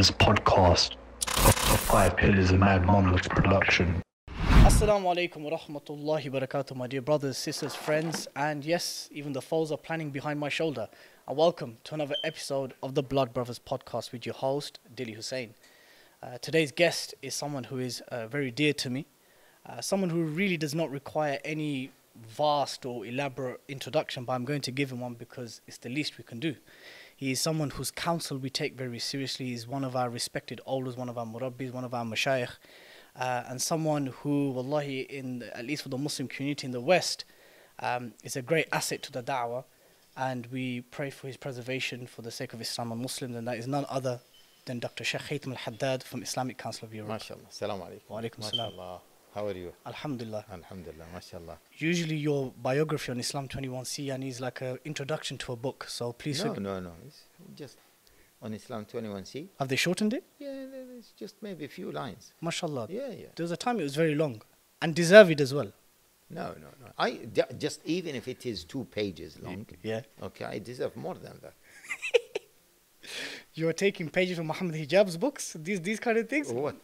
Brothers podcast, Five Pillars of Mad Monolith production. Assalamu alaikum wa rahmatullahi wa barakatuh, my dear brothers, sisters, friends, and yes, even the foes are planning behind my shoulder. And welcome to another episode of the Blood Brothers podcast with your host, Dilly Hussein. Uh, today's guest is someone who is uh, very dear to me, uh, someone who really does not require any vast or elaborate introduction, but I'm going to give him one because it's the least we can do. He is someone whose counsel we take very seriously. He's one of our respected elders, one of our murabbis, one of our mashayikh, uh, and someone who, wallahi, in at least for the Muslim community in the West, um, is a great asset to the da'wah. And we pray for his preservation for the sake of Islam and Muslims, and that is none other than Dr. Sheikh Haytham al Haddad from Islamic Council of Europe. MashaAllah. Assalamu alaikum. Wa alaikum. How are you? Alhamdulillah. Alhamdulillah. MashaAllah. Usually, your biography on Islam 21C and is like an introduction to a book, so please No, no, no. It's just on Islam 21C. have they shortened it? Yeah, it's just maybe a few lines. MashaAllah. Yeah, yeah. There was a time it was very long and deserved as well. No, no, no. I just even if it is two pages long. Yeah. Okay, I deserve more than that. You're taking pages from Muhammad Hijab's books, these these kind of things. What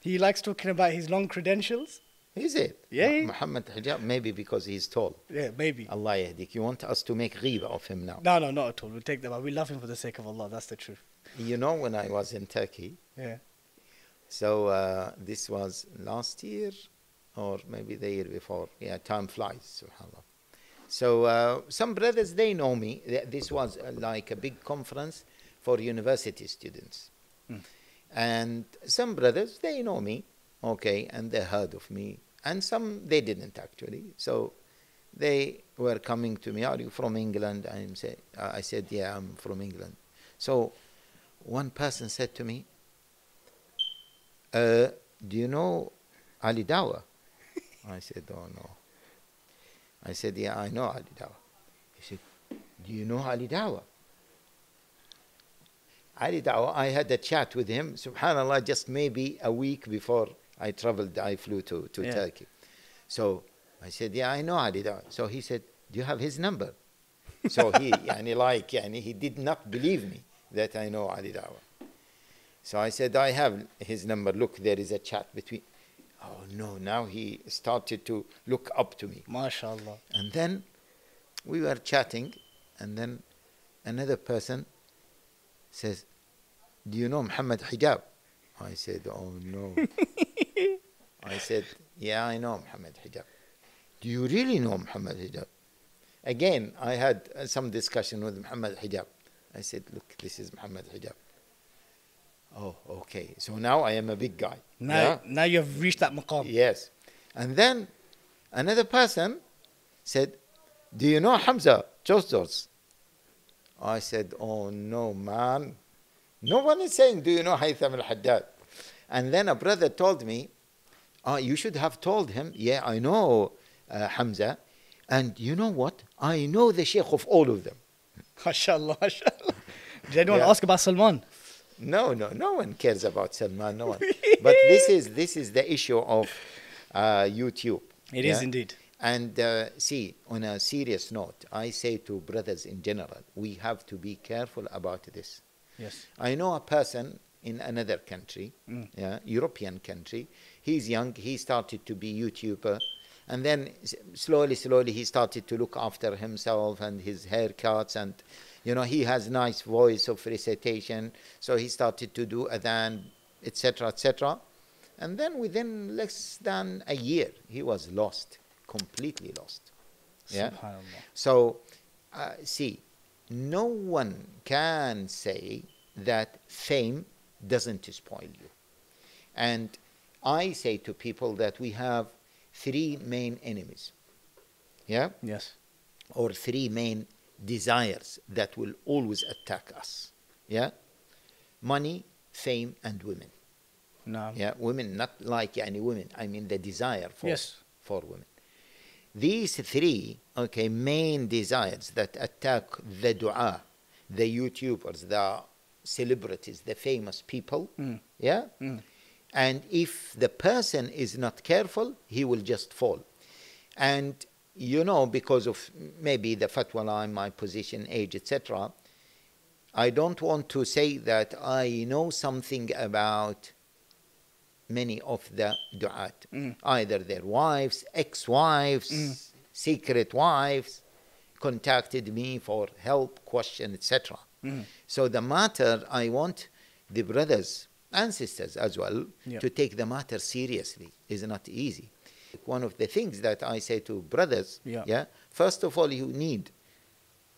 He likes talking about his long credentials. is it? Yeah. Muhammad Hijab, maybe because he's tall. Yeah, maybe. Allah yahdik. You want us to make ghiba of him now? No, no, not at all. We'll take them out. We love him for the sake of Allah. That's the truth. You know, when I was in Turkey, Yeah. So uh, this was last year, or maybe the year before. Yeah, time flies, subhanallah. So uh, some brothers they know me. This was uh, like a big conference for university students, Mm. and some brothers they know me, okay, and they heard of me, and some they didn't actually. So they were coming to me. Are you from England? I'm say, I said, yeah, I'm from England. So one person said to me, uh, do you know Ali Dawah? I said, oh no. I said, yeah, I know Ali Dawah. He said, do you know Ali Dawah? Ali Dawah, I had a chat with him, subhanAllah, just maybe a week before I traveled, I flew to, to Yeah. Turkey. So I said, yeah, I know Ali Dawah. So he said, do you have his number? So he, yani like, yani he did not believe me that I know Ali Dawah. So I said, I have his number. Look, there is a chat between. Oh no, now he started to look up to me. MashaAllah. And then we were chatting, and then another person says, Do you know Muhammad Hijab? I said, Oh no. I said, Yeah, I know Muhammad Hijab. Do you really know Muhammad Hijab? Again, I had uh, some discussion with Muhammad Hijab. I said, Look, this is Muhammad Hijab. Oh, okay. So now I am a big guy. Now, Yeah? now you've reached that maqam. Yes. And then another person said, Do you know Hamza Tzortzis? I said, Oh no, man. No one is saying, Do you know Haytham al Haddad? And then a brother told me, oh, You should have told him, Yeah, I know uh, Hamza. And you know what? I know the sheikh of all of them. MashaAllah. MashaAllah. Did anyone Yeah. ask about Salman? No, no, no one cares about Salman. No one. but this is this is the issue of uh, YouTube. It is yeah? indeed. And uh, see, on a serious note, I say to brothers in general, we have to be careful about this. Yes. I know a person in another country, Mm. yeah, European country. He's young. He started to be YouTuber, and then slowly, slowly, he started to look after himself and his haircuts, and you know, he has nice voice of recitation. So he started to do adhan, etc., etc. And then within less than a year, he was lost, completely lost. Yeah. So, uh, see, no one can say that fame doesn't spoil you. And I say to people that we have three main enemies, yeah, Yes. or three main desires that will always attack us, yeah, money, fame, and women. No. Yeah, women, not like any women. I mean the desire for Yes. for women. These three, okay, main desires that attack the dua, the YouTubers, the celebrities, the famous people. Mm. Yeah, Mm. and if the person is not careful, he will just fall. And you know, because of maybe the fatwa line, my position, age, etc., I don't want to say that I know something about many of the du'at, Mm. either their wives, ex-wives, Mm. secret wives, contacted me for help, question, etc. Mm. So the matter, I want the brothers and sisters as well Yeah. to take the matter seriously. is not easy. One of the things that I say to brothers, Yeah. yeah, first of all, you need,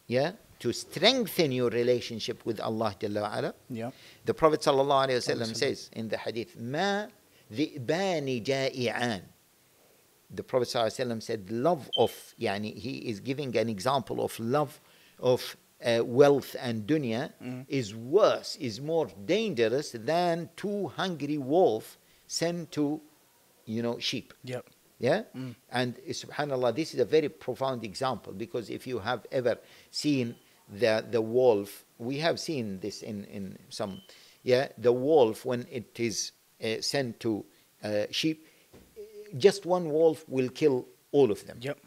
yeah, to strengthen your relationship with Allah Jalla. Yeah. The Prophet sallallahu alaihi wasallam says in the hadith, "Ma ذئبان جائعان." The Prophet sallallahu alaihi wasallam said, "Love of," yani he is giving an example of love of uh, wealth and dunya Mm. is worse, is more dangerous than two hungry wolves sent to, you know, sheep. Yep. Yeah? Mm. And uh, subhanAllah, this is a very profound example because if you have ever seen the, the wolf, we have seen this in, in some, yeah, the wolf when it is uh, sent to uh, sheep, just one wolf will kill all of them. Yep.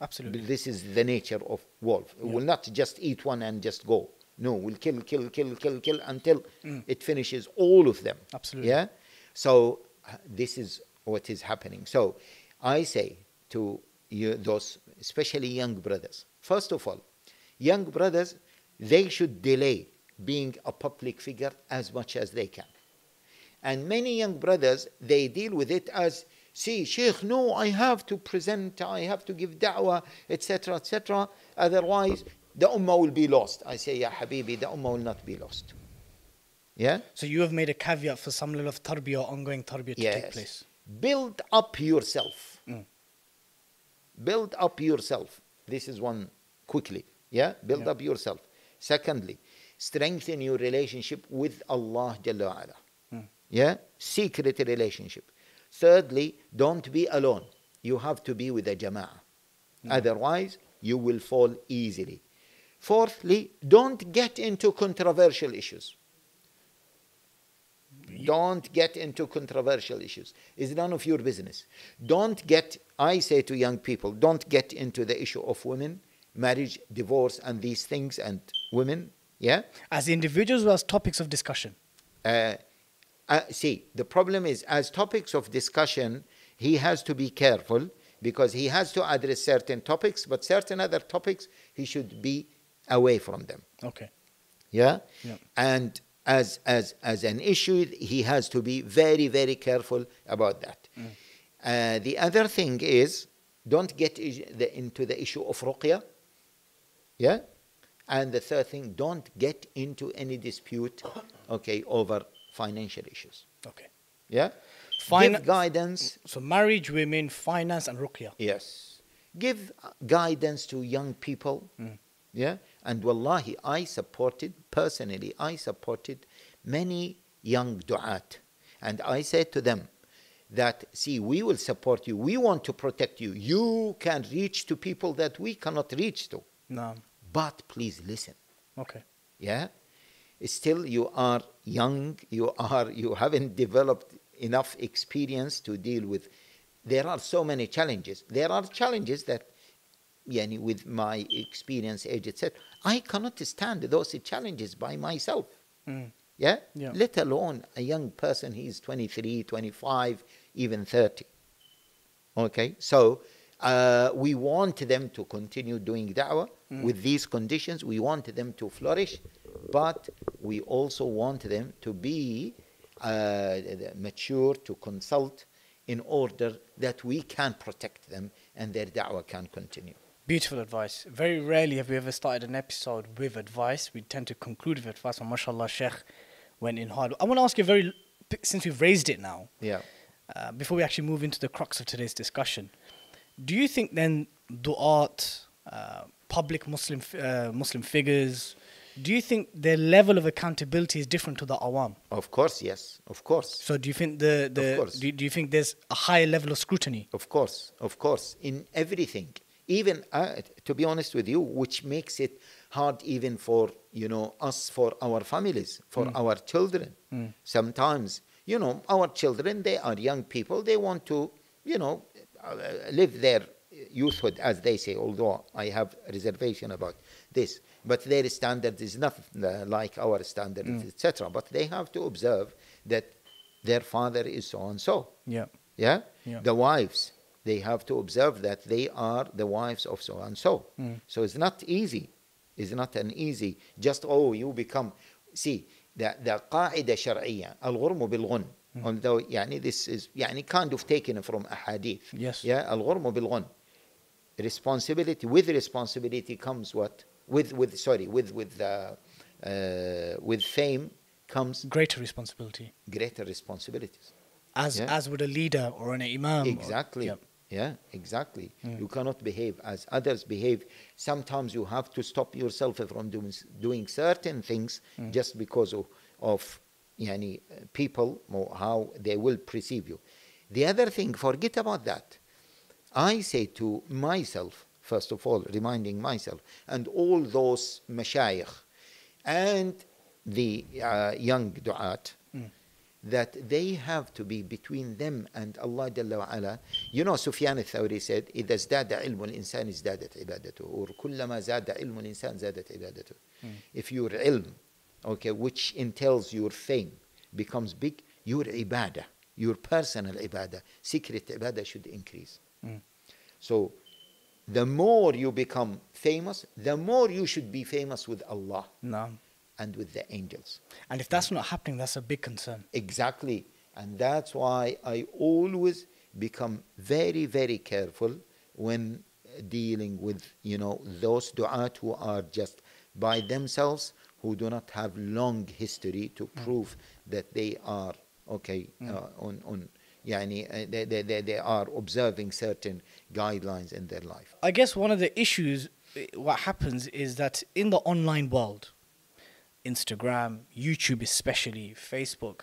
Absolutely. This is the nature of wolf. It Yeah. will not just eat one and just go. No, we'll kill, kill, kill, kill, kill until Mm. it finishes all of them. Absolutely. Yeah. So uh, this is what is happening. So I say to you, those especially young brothers. First of all, young brothers, they should delay being a public figure as much as they can. And many young brothers, they deal with it as, see, Sheikh, no, I have to present, I have to give da'wah, etc., etc. Otherwise, the ummah will be lost. I say, Ya Habibi, the ummah will not be lost. Yeah? So you have made a caveat for some level of tarbiyah ongoing tarbiyah to take Yes. place. Build up yourself. Mm. Build up yourself. This is one quickly. Yeah? Build Yeah. up yourself. Secondly, strengthen your relationship with Allah Jalla. Yeah? Secret relationship. Thirdly, don't be alone. You have to be with a jama'ah. Otherwise, you will fall easily. Fourthly, don't get into controversial issues. Don't get into controversial issues. It's none of your business. Don't get, I say to young people, don't get into the issue of women, marriage, divorce, and these things, and women. Yeah? As individuals or as topics of discussion? Uh, uh, see, the problem is, as topics of discussion, he has to be careful because he has to address certain topics, but certain other topics, he should be away from them. Okay. Yeah? Yeah. And as, as, as an issue, he has to be very, very careful about that. Uh, the other thing is, don't get the, into the issue of ruqya. Yeah? And the third thing, don't get into any dispute, okay, over financial issues. Okay. Yeah? Fin- Give guidance. So marriage, women, finance, and ruqya. Yes. Give guidance to young people. Mm. Yeah. And wallahi, I supported, personally, I supported many young du'at. And I said to them that, see, we will support you. We want to protect you. You can reach to people that we cannot reach to. No. But please listen. Okay. Yeah. Still, you are young. You are. You haven't developed enough experience to deal with. There are so many challenges. There are challenges that, yani, with my experience, age, etc. I cannot stand those challenges by myself. Mm. Yeah? Yeah. Let alone a young person. He's 23, 25, even 30. Okay. So uh, we want them to continue doing da'wah with these conditions. We want them to flourish, but we also want them to be uh, mature, to consult in order that we can protect them and their da'wah can continue. Beautiful advice. Very rarely have we ever started an episode with advice. We tend to conclude with advice. And mashallah, Sheikh went in hard. I want to ask you a very, since we've raised it now, Yeah. uh, before we actually move into the crux of today's discussion, do you think then du'at, uh, public Muslim uh, Muslim figures, do you think their level of accountability is different to the awam? Of course, yes. Of course. So do you think the, the course. do, do you think there's a higher level of scrutiny? Of course, of course, in everything. Even uh, to be honest with you, which makes it hard even for you know us, for our families, for our children. Sometimes you know our children, they are young people. They want to you know live their youthhood, as they say. Although I have reservation about this. But their standard is not uh, like our standards, Mm. etc. But they have to observe that their father is so and so. Yeah. Yeah? Yeah. The wives, they have to observe that they are the wives of so and so. Mm. So it's not easy. It's not an easy, just, oh, you become. See, the, the قاعدة شرعية الغرم بالغن. Mm. Although, يعني, this is يعني, kind of taken from a hadith. Yes. Yeah, الغرم بالغن. Responsibility, with responsibility comes what? With, with sorry, with, with, uh, uh, with fame comes Greater responsibility. greater responsibilities. As Yeah. as would a leader or an imam. or- Exactly. yeah. Yeah, exactly. Mm. You cannot behave as others behave. Sometimes you have to stop yourself from doing, doing certain things Mm. just because of, of yani, uh, people or how they will perceive you. The other thing, forget about that. I say to myself, first of all, reminding myself, and all those mashayikh and the uh, young du'at, Mm. that they have to be between them and Allah Jalla wa ala. You know, Sufyan al-Thawri said, إذا ازداد علم الإنسان ازدادت عبادته or كلما زاد علم الإنسان زادت عبادته. If your ilm, okay, which entails your fame, becomes big, your ibadah, your personal ibadah, secret ibadah should increase. Mm. So, the more you become famous, the more you should be famous with Allah No. and with the angels. And if that's not happening, that's a big concern. Exactly. And that's why I always become very, very careful when dealing with, you know, those du'at who are just by themselves, who do not have long history to prove that they are, okay, uh, on, on yani, uh, they, they, they, they are observing certain guidelines in their life. I guess one of the issues, eh, what happens is that in the online world, Instagram, YouTube especially, Facebook,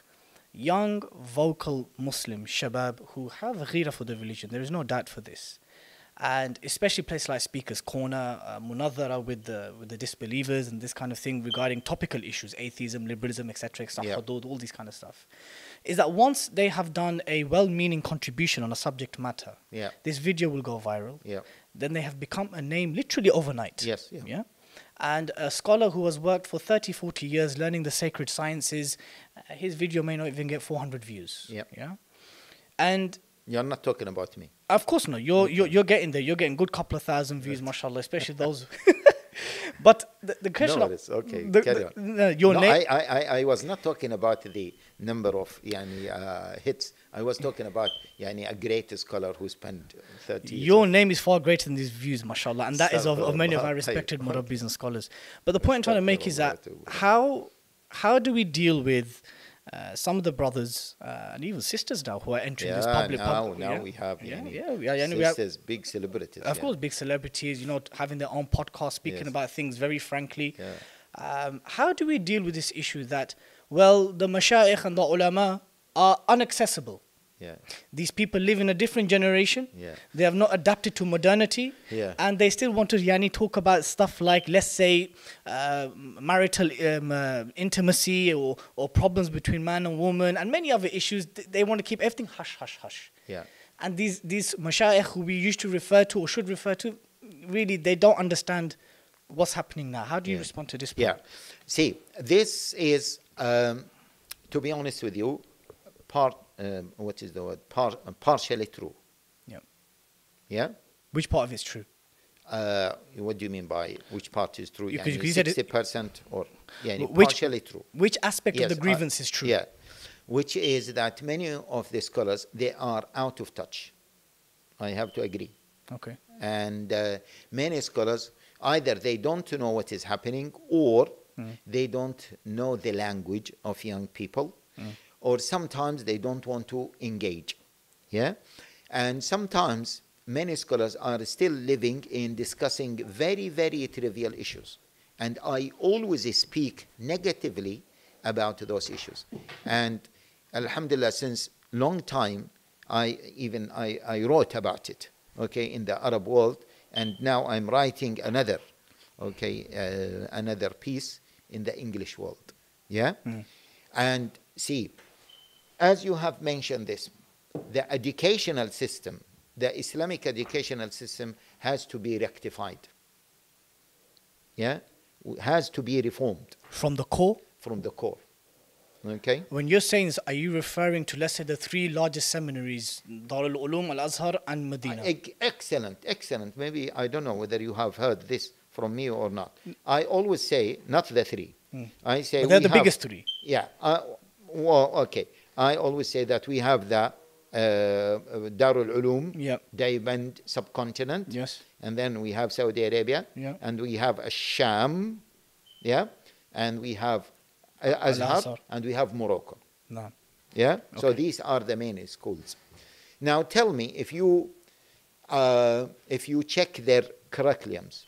young vocal Muslim shabab who have ghira for the religion, there is no doubt for this. And especially places like Speaker's Corner, uh, Munadhara with the with the disbelievers and this kind of thing regarding topical issues, atheism, liberalism, etc., etc., all these kind of stuff, is that once they have done a well-meaning contribution on a subject matter, Yeah. this video will go viral. Yeah. Then they have become a name literally overnight. Yes, yeah. Yeah. And a scholar who has worked for 30, 40 years learning the sacred sciences, uh, his video may not even get 400 views. Yeah. Yeah. And You're not talking about me. of course, no, you're, you're, you're getting there. You're getting good couple of thousand views, mashallah, especially those. but the, the question No, it's okay. the- Carry the- on. no, your no, name. I, I, I- was not talking about the number of yani, uh, hits. I was talking about yani, a great scholar who spent 30 years. Your name is far greater than these views, mashallah, and that is of, of many of our respected murabbis and scholars. But the point I'm trying to make is that how how do we deal with uh, some of the brothers uh, and even sisters now who are entering yeah, this public? now, pub- now yeah? we have yeah, yeah, yeah, yeah, we have- big celebrities. of yeah. course, big celebrities, you know, having their own podcast, speaking Yes. about things very frankly. Yeah. Um, how do we deal with this issue that, well, the mashayikh and the ulama are inaccessible? Yeah. These people live in a different generation. Yeah. They have not adapted to modernity. Yeah. And they still want to yani, talk about stuff like, let's say, uh, marital um, uh, intimacy or, or problems between man and woman and many other issues. They want to keep everything hush, hush, hush. Yeah. And these, these mashayikh who we used to refer to or should refer to, really, they don't understand what's happening now. How do you Yeah. respond to this? Yeah. See, this is, um, to be honest with you, part, um, what is the word? Par- partially true. Yeah. Yeah? Which part of it's true? Uh, what do you mean by which part is true? You- Yani 'cause you said 60% or yeah, Which- partially true. Which aspect Yes, of the grievance is true? Yeah, which is that many of the scholars they are out of touch. I have to agree. Okay. And uh, many scholars either they don't know what is happening or Mm. they don't know the language of young people, or sometimes they don't want to engage. Yeah, and sometimes many scholars are still living in discussing very very trivial issues, and I always speak negatively about those issues. And Alhamdulillah, since long time, I even I, I wrote about it. Okay, in the Arab world, and now I'm writing another, okay, uh, another piece in the English world. Yeah, and see, as you have mentioned this, the educational system, the Islamic educational system has to be rectified. yeah, has to be reformed From the core? from the core. Okay? When you're saying this, are you referring to, let's say, the three largest seminaries, Darul Ulum, Al Azhar, and Medina? Ec- Excellent, excellent. Maybe I don't know whether you have heard this from me or not. I always say not the three. I say. But they're the have- biggest three. Yeah. Uh, well, okay. I always say that we have the uh, Darul Ulum, Yeah. Deoband subcontinent. Yes. And then we have Saudi Arabia. And we have Sham. Yeah. And we have uh, Azhar. And we have Morocco. No. Yeah. So these are the main schools. Now tell me if you uh, if you check their curriculums,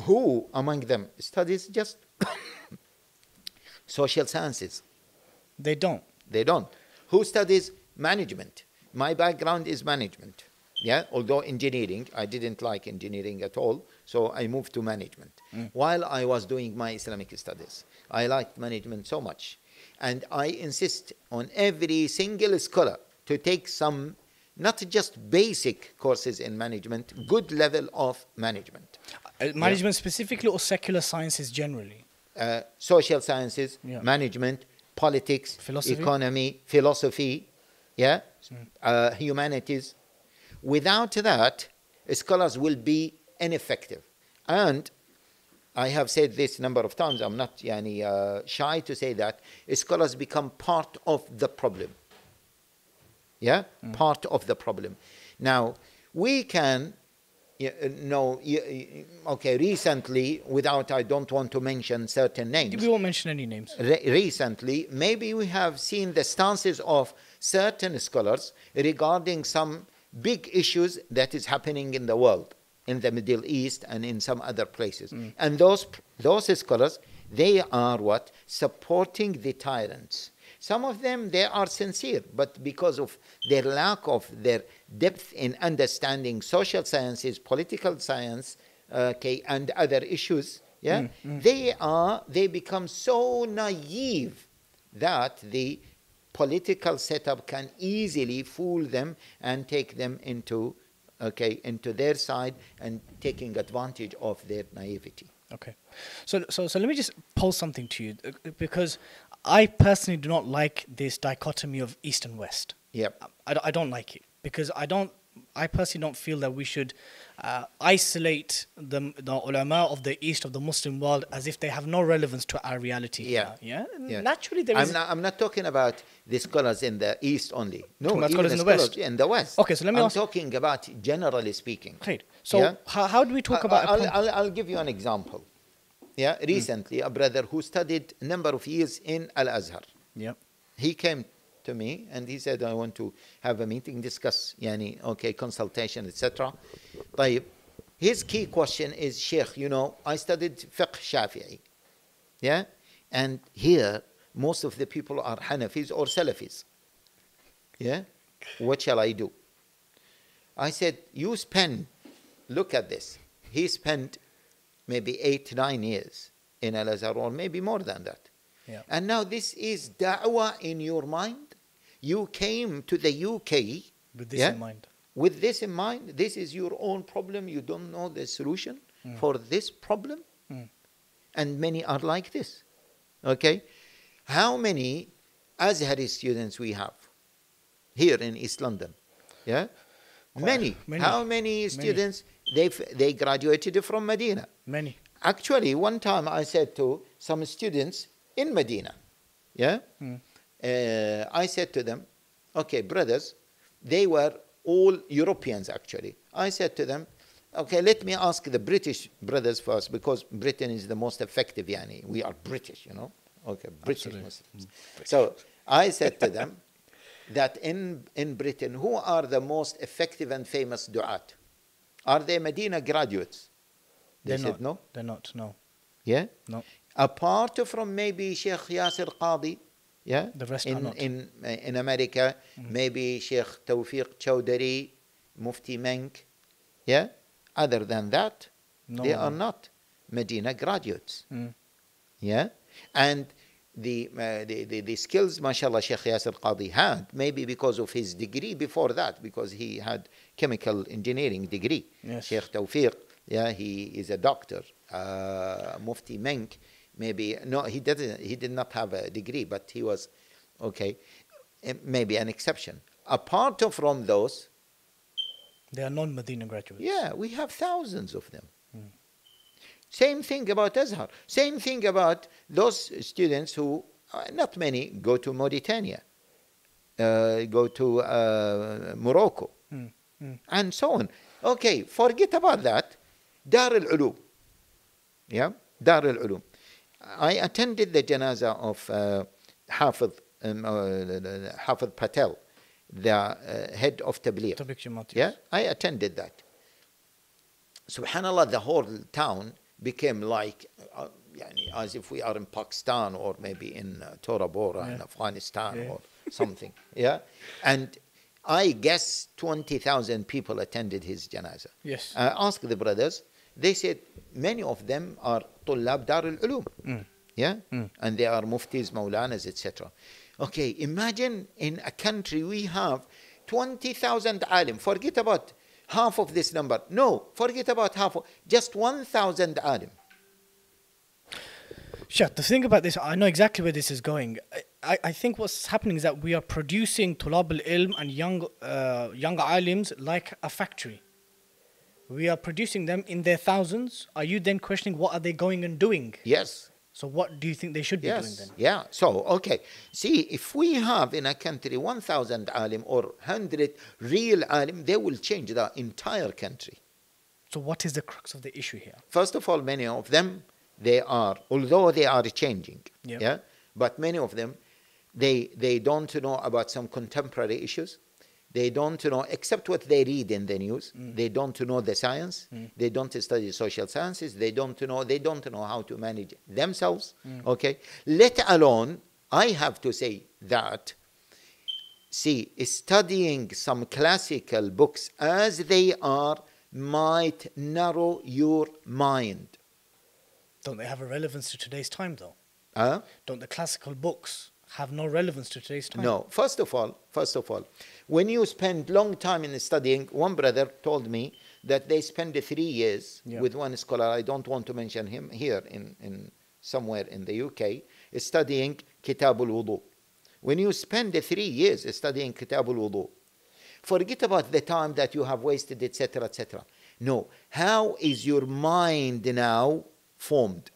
who among them studies just social sciences? They don't. They don't. Who studies management? My background is management. Yeah, although engineering, I didn't like engineering at all, so I moved to management. While I was doing my Islamic studies, I liked management so much. And I insist on every single scholar to take some, not just basic courses in management, good level of management. Uh, management specifically or secular sciences generally? uh, social sciences, Yeah. management, politics, Philosophy. economy, philosophy, yeah, Hmm. uh, humanities. Without that, scholars will be ineffective. And I have said this number of times. I'm not yani, uh, shy to say that scholars become part of the problem. Yeah, Hmm. part of the problem. Now we can yeah, uh, no, y- y- okay. Recently, without I don't want to mention certain names. Did we won't mention any names. Re- recently, maybe we have seen the stances of certain scholars regarding some big issues that is happening in the world, in the Middle East and in some other places. And those those scholars, they are what supporting the tyrants. Some of them they are sincere, but because of their lack of their depth in understanding social sciences, political science, uh, okay, and other issues, yeah, mm, mm. they are they become so naive that the political setup can easily fool them and take them into okay into their side and taking advantage of their naivety. Okay. So, so, so let me just pose something to you uh, because I personally do not like this dichotomy of East and West. Yep. I, I don't like it because I don't. I personally don't feel that we should uh, isolate the the ulama of the East of the Muslim world as if they have no relevance to our reality. Yeah. Yeah. Yeah. Naturally, there I'm is. not, I'm not talking about the scholars in the East only. No, even scholars in the scholars West. in the West. Okay, so let me I'm ask- talking about generally speaking. Great. So, Yeah? how, how do we talk I- about? I'll, I'll, I'll give you an example Yeah, Hmm. recently a brother who studied a number of years in Al Azhar. yeah. he came to me and he said I want to have a meeting discuss yani okay consultation etc طيب his key question is Sheikh you know I studied fiqh Shafi'i yeah and here most of the people are Hanafis or Salafis yeah what shall I do I said you spend look at this he spent maybe 8 9 years in Al-Azhar or maybe more than that Yeah. and now this is da'wah in your mind. You came to the UK With this yeah, in mind. With this in mind, this is your own problem. You don't know the solution for this problem. Mm. And many are like this. Okay? How many Azhari students we have here in East London? Yeah? Many. many. How many students they they graduated from Medina? Many. Actually, one time I said to some students in Medina, yeah, Mm. uh, I said to them, okay, brothers, they were all Europeans actually. I said to them, okay, let me ask the British brothers first because Britain is the most effective, yani. We are British, you know. Okay, British Absolutely. Muslims. So I said to them that in, in Britain, who are the most effective and famous du'at? Are they Medina graduates? They They're said not. no. They're not. No. Yeah. No. Apart from maybe Sheikh Yasir Qadi, yeah. The rest in, are not. In in America, maybe Sheikh Tawfiq Chowdhury, Mufti Menk, yeah. Other than that, No they one. are not Medina graduates, Mm. yeah. And the, uh, the, the the skills, mashallah, Sheikh Yasir Qadi had maybe because of his degree before that, because he had chemical engineering degree. Yes. Sheikh Tawfiq, Yeah, he is a doctor. Uh, Mufti Menk, maybe no, he didn't. He did not have a degree, but he was okay. eh, Maybe an exception. Apart from those, They are non-Medina graduates. yeah, we have thousands of them. Same thing about Azhar. Same thing about those students who, uh, not many, go to Mauritania, uh, go to uh, Morocco, Mm, mm. Mm. and so on. Okay, forget about that. Dar al-Ulum. Yeah, Dar al-Ulum. I attended the janaza of uh, Hafiz, um, uh, Hafiz Patel, the uh, head of Tabligh. Tabligh yeah, I attended that. Subhanallah, the whole town became like, uh, as if we are in Pakistan or maybe in uh, Tora Bora yeah. in Afghanistan yeah. or something. yeah, and I guess 20,000 people attended his janazah. Yes. I asked the brothers, they said many of them are Tullab Dar al Ulum. Mm. Yeah? Mm. And they are muftis, maulanas, etc. Okay, imagine in a country we have 20,000 alim. Forget about half of this number. No, forget about half. Of, just 1,000 alim. Sure. The thing about this, I know exactly where this is going. I- I, think what's happening is that we are producing tulab al-ilm and young, uh, young alims like a factory. We are producing them in their thousands. Are you then questioning what are they going and doing? Yes. So what do you think they should be doing Yes. then? Yeah. So, okay. See, if we have in a country 1,000 alim or 100 real alim, they will change the entire country. So what is the crux of the issue here? First of all, many of them, they are, although they are changing, Yep. yeah, but many of them, they, they don't know about some contemporary issues. They don't know, except what they read in the news. Mm. They don't know the science. Mm. They don't study social sciences. They don't know. They don't know how to manage themselves. Mm. Okay, let alone. I have to say that. See, studying some classical books as they are might narrow your mind. Don't they have a relevance to today's time though? Huh? Don't the classical books have no relevance to today's time? No. First of all, first of all, when you spend long time in studying, one brother told me that they spend three years Yeah. with one scholar. I don't want to mention him here in, in somewhere in the UK, studying Kitab al-Wudu. When you spend three years studying Kitab al-Wudu, forget about the time that you have wasted, etc., etc. No. How is your mind now formed?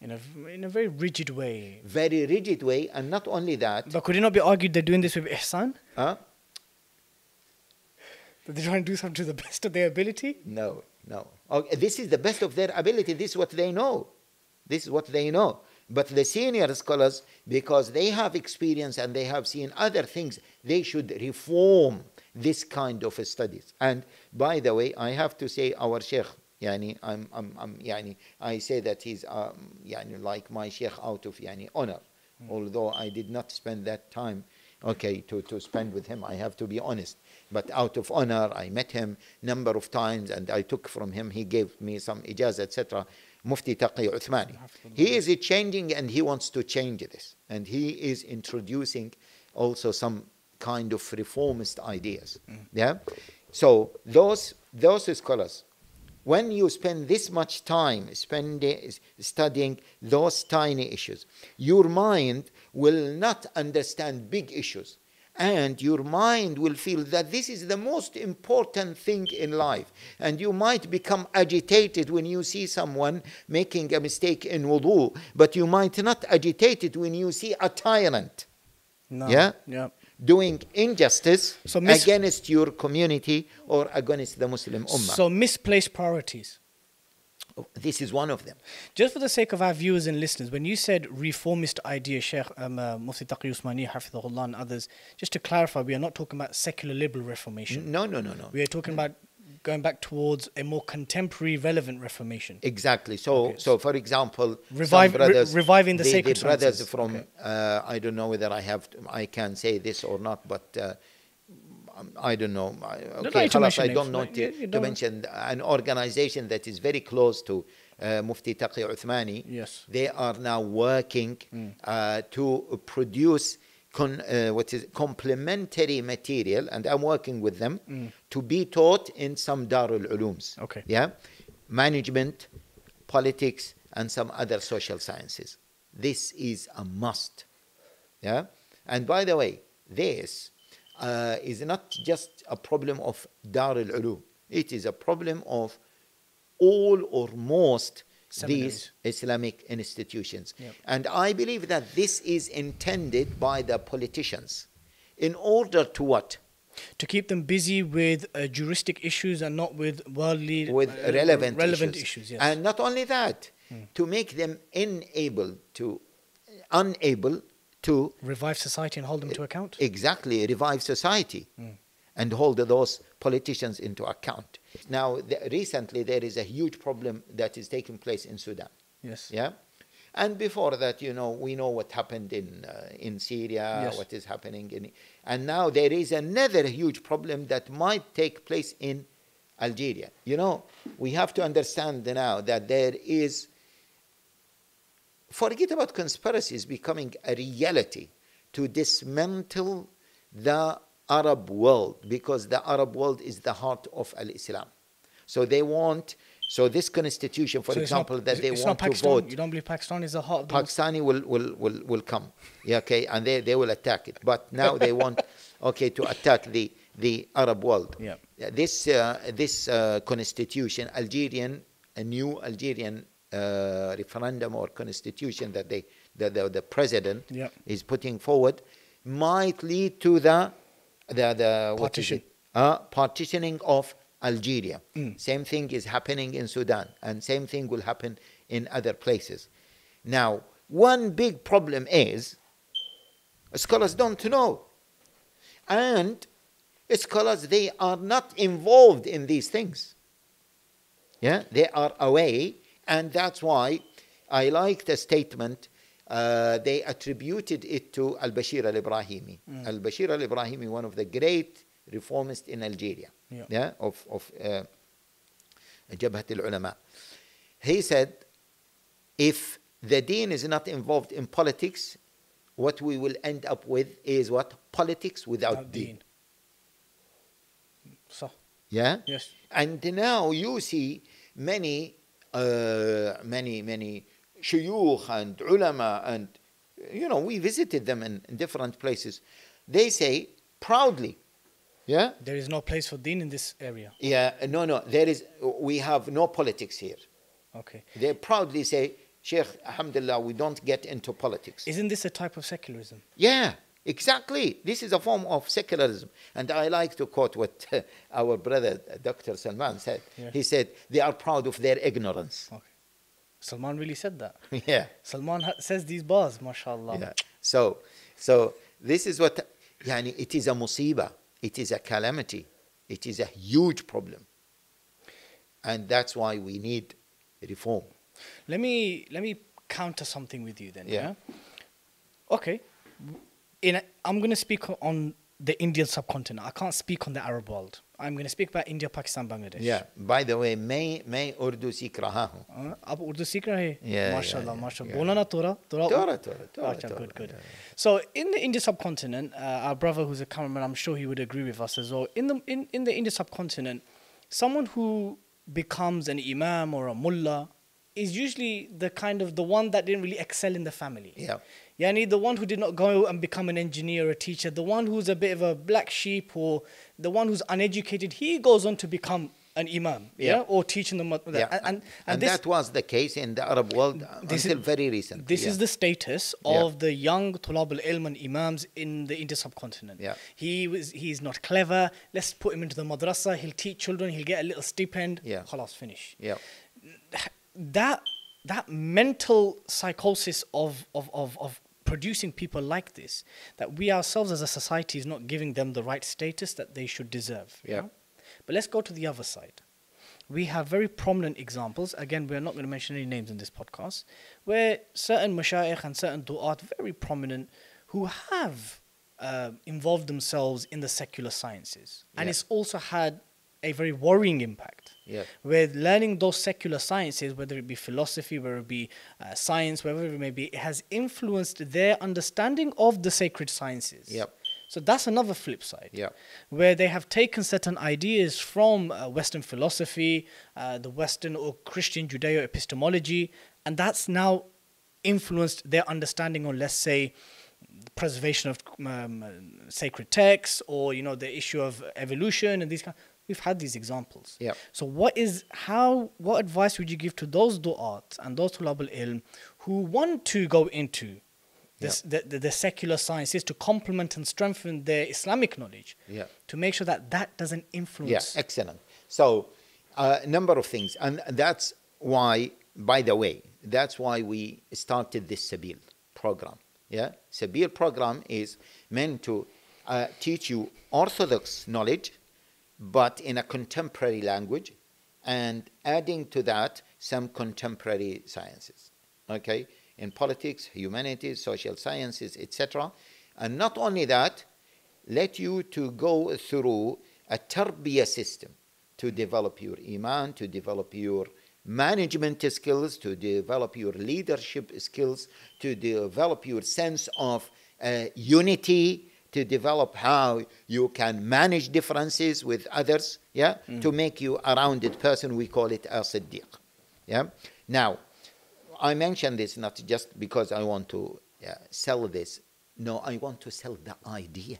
In a, in a very rigid way. Very rigid way, and not only that. But could it not be argued they're doing this with ihsan? Huh? That they're trying to do something to the best of their ability? No, no. Okay, this is the best of their ability. This is what they know. This is what they know. But the senior scholars, because they have experience and they have seen other things, they should reform this kind of studies. And by the way, I have to say, our sheikh, yani, I'm, I'm, I'm, yani, I say that he's um, yani, like my sheikh out of yani, honor. Although I did not spend that time, okay, to, to spend with him, I have to be honest. But out of honor, I met him number of times and I took from him, he gave me some ijaz, etc. Mufti Taqi Uthmani. He is changing and he wants to change this. And he is introducing also some kind of reformist ideas. Yeah? So those, those scholars, when you spend this much time spending, studying those tiny issues, your mind will not understand big issues. And your mind will feel that this is the most important thing in life. And you might become agitated when you see someone making a mistake in wudu, but you might not agitated when you see a tyrant No. Yeah? Yeah. Doing injustice So against your community or against the Muslim Ummah. So misplaced priorities. this is one of them. Just for the sake of our viewers and listeners, when you said reformist idea, Sheikh um, uh, Mufti Taqi Usmani, Hafidhullah, and others, just to clarify, we are not talking about secular liberal reformation. No, no, no, no. We are talking about going back towards a more contemporary, relevant Reformation. Exactly. So, okay. so for example, Revive, brothers, re- reviving the, the sacred the brothers senses. from okay. uh, I don't know whether I have to, I can say this or not, but. Uh, um, I don't know. Okay, no, I don't know to, to mention an organization that is very close to uh, Mufti Taqi Uthmani. Yes. They are now working mm. Uh, to produce con, uh, what is complementary material, and I'm working with them to be taught in some Darul Ulooms. Okay. Yeah. management, politics, and some other social sciences. This is a must. Yeah. And by the way, this uh, is not just a problem of Dar al Ulum. It is a problem of all or most these Islamic institutions. Yep. And I believe that this is intended by the politicians in order to what? To keep them busy with uh, juristic issues and not with worldly With uh, relevant, relevant issues. issues. yes. And not only that, to make them unable to, unable to revive society and hold them to account. exactly revive society and hold those politicians into account. Now, the, recently there is a huge problem that is taking place in Sudan. yes. Yeah. And before that, you know, we know what happened in uh, in Syria, Yes. what is happening in, and now there is another huge problem that might take place in Algeria. You know, we have to understand now that there is. Forget about conspiracies becoming a reality to dismantle the Arab world because the Arab world is the heart of Al Islam. So they want. So this constitution, for So it's not- example, that they it's want not to vote. You don't believe Pakistan is the heart of the Pakistani will, will, will, will come, yeah, okay, and they, they will attack it. But now they want, okay, to attack the, the Arab world. Yeah. This, uh, this uh, constitution, Algerian, a new Algerian uh, referendum or constitution that they, the, the, the president Yeah. is putting forward, might lead to the, the, the Partition. it? Uh, partitioning of Algeria. Mm. Same thing is happening in Sudan, and same thing will happen in other places. Now, one big problem is scholars don't know, and scholars they are not involved in these things. Yeah, they are away, and that's why I like the statement. Uh, they attributed it to Al Bashir al Ibrahimi. Al Bashir al Ibrahimi, one of the great reformists in Algeria, Yeah. of of uh, Jabhat al Ulama. He said, if the deen is not involved in politics, what we will end up with is what politics without, Without deen. deen. So, Yeah. yes. And now you see many, uh, many, many shuyukh and ulama, and you know, we visited them in, in different places. They say proudly, yeah, There is no place for deen in this area. yeah, no, no, there is, we have no politics here. Okay. They proudly say, Sheikh, alhamdulillah, we don't get into politics. Isn't this a type of secularism? Yeah, exactly. This is a form of secularism. And I like to quote what uh, our brother, Dr. Salman, said. Yeah. He said, they are proud of their ignorance. Okay. Salman really said that. yeah. Salman ha- says these bars, mashallah. yeah. So, so this is what, yani, it is a musiba. It is a calamity. It is a huge problem. And that's why we need reform. Let me let me counter something with you then. Yeah. Yeah. Okay. In a, I'm going to speak on the Indian subcontinent. I can't speak on the Arab world. I'm going to speak about India, Pakistan, Bangladesh. Yeah. By the way, मैं मैं उर्दू सीख रहा हूँ. हाँ, आप उर्दू सीख रहे हैं Yeah, माशाल्लाह yeah, yeah, माशाल्लाह yeah. बोला ना तोरा तोरा Tora, Tora, Tora, Acha, Tora, good good yeah. so in the Indian subcontinent uh, our brother who's a cameraman I'm sure he would agree with us as well in the in, in the Indian subcontinent someone who becomes an imam or a mullah is usually the kind of the one that didn't really excel in the family Yeah. Yani the one who did not go and become an engineer or a teacher, the one who's a bit of a black sheep or the one who's uneducated, he goes on to become an imam, yeah, Yeah. or teaching them. Yeah. And, and, and and this, that was the case in the Arab world This until is- very recently. this yeah. is the status Yeah. of the young tulab al-ilm and imams in the Indian subcontinent. Yeah. He was he's not clever. Let's put him into the madrasa. He'll teach children. He'll get a little stipend. Yeah. Khalas, finish. yeah. That that mental psychosis of, of, of, of producing people like this, that we ourselves as a society is not giving them the right status that they should deserve. you Yeah. know? But let's go to the other side. We have very prominent examples. Again, we're not going to mention any names in this podcast, where certain mashayikh and certain du'at, very prominent, who have uh, involved themselves in the secular sciences. And it's also had a very worrying impact. Yeah. Where learning those secular sciences, whether it be philosophy, whether it be uh, science, whatever it may be, it has influenced their understanding of the sacred sciences. Yep. So that's another flip side. Yeah. Where they have taken certain ideas from uh, Western philosophy, uh, the Western or Christian Judeo epistemology, and that's now influenced their understanding on, let's say, preservation of um, uh, sacred texts or you know the issue of evolution and these kind we've had these examples Yeah. so what is how what advice would you give to those du'at and those tulab al-ilm who want to go into this the, the, the secular sciences to complement and strengthen their islamic knowledge Yeah. to make sure that that doesn't influence Yeah, excellent. So, a number of things, and that's why, by the way, that's why we started this Sabil program. Yeah, Sabil program is meant to uh, teach you orthodox knowledge, but in a contemporary language, and adding to that some contemporary sciences. Okay, in politics, humanities, social sciences, etc. And not only that, let you to go through a tarbiyah system to develop your iman, to develop your management skills, to develop your leadership skills, to develop your sense of uh, unity, to develop how you can manage differences with others, yeah, to make you a rounded person. We call it a siddiq. Yeah. Now, I mention this not just because I want to uh, sell this. No, I want to sell the idea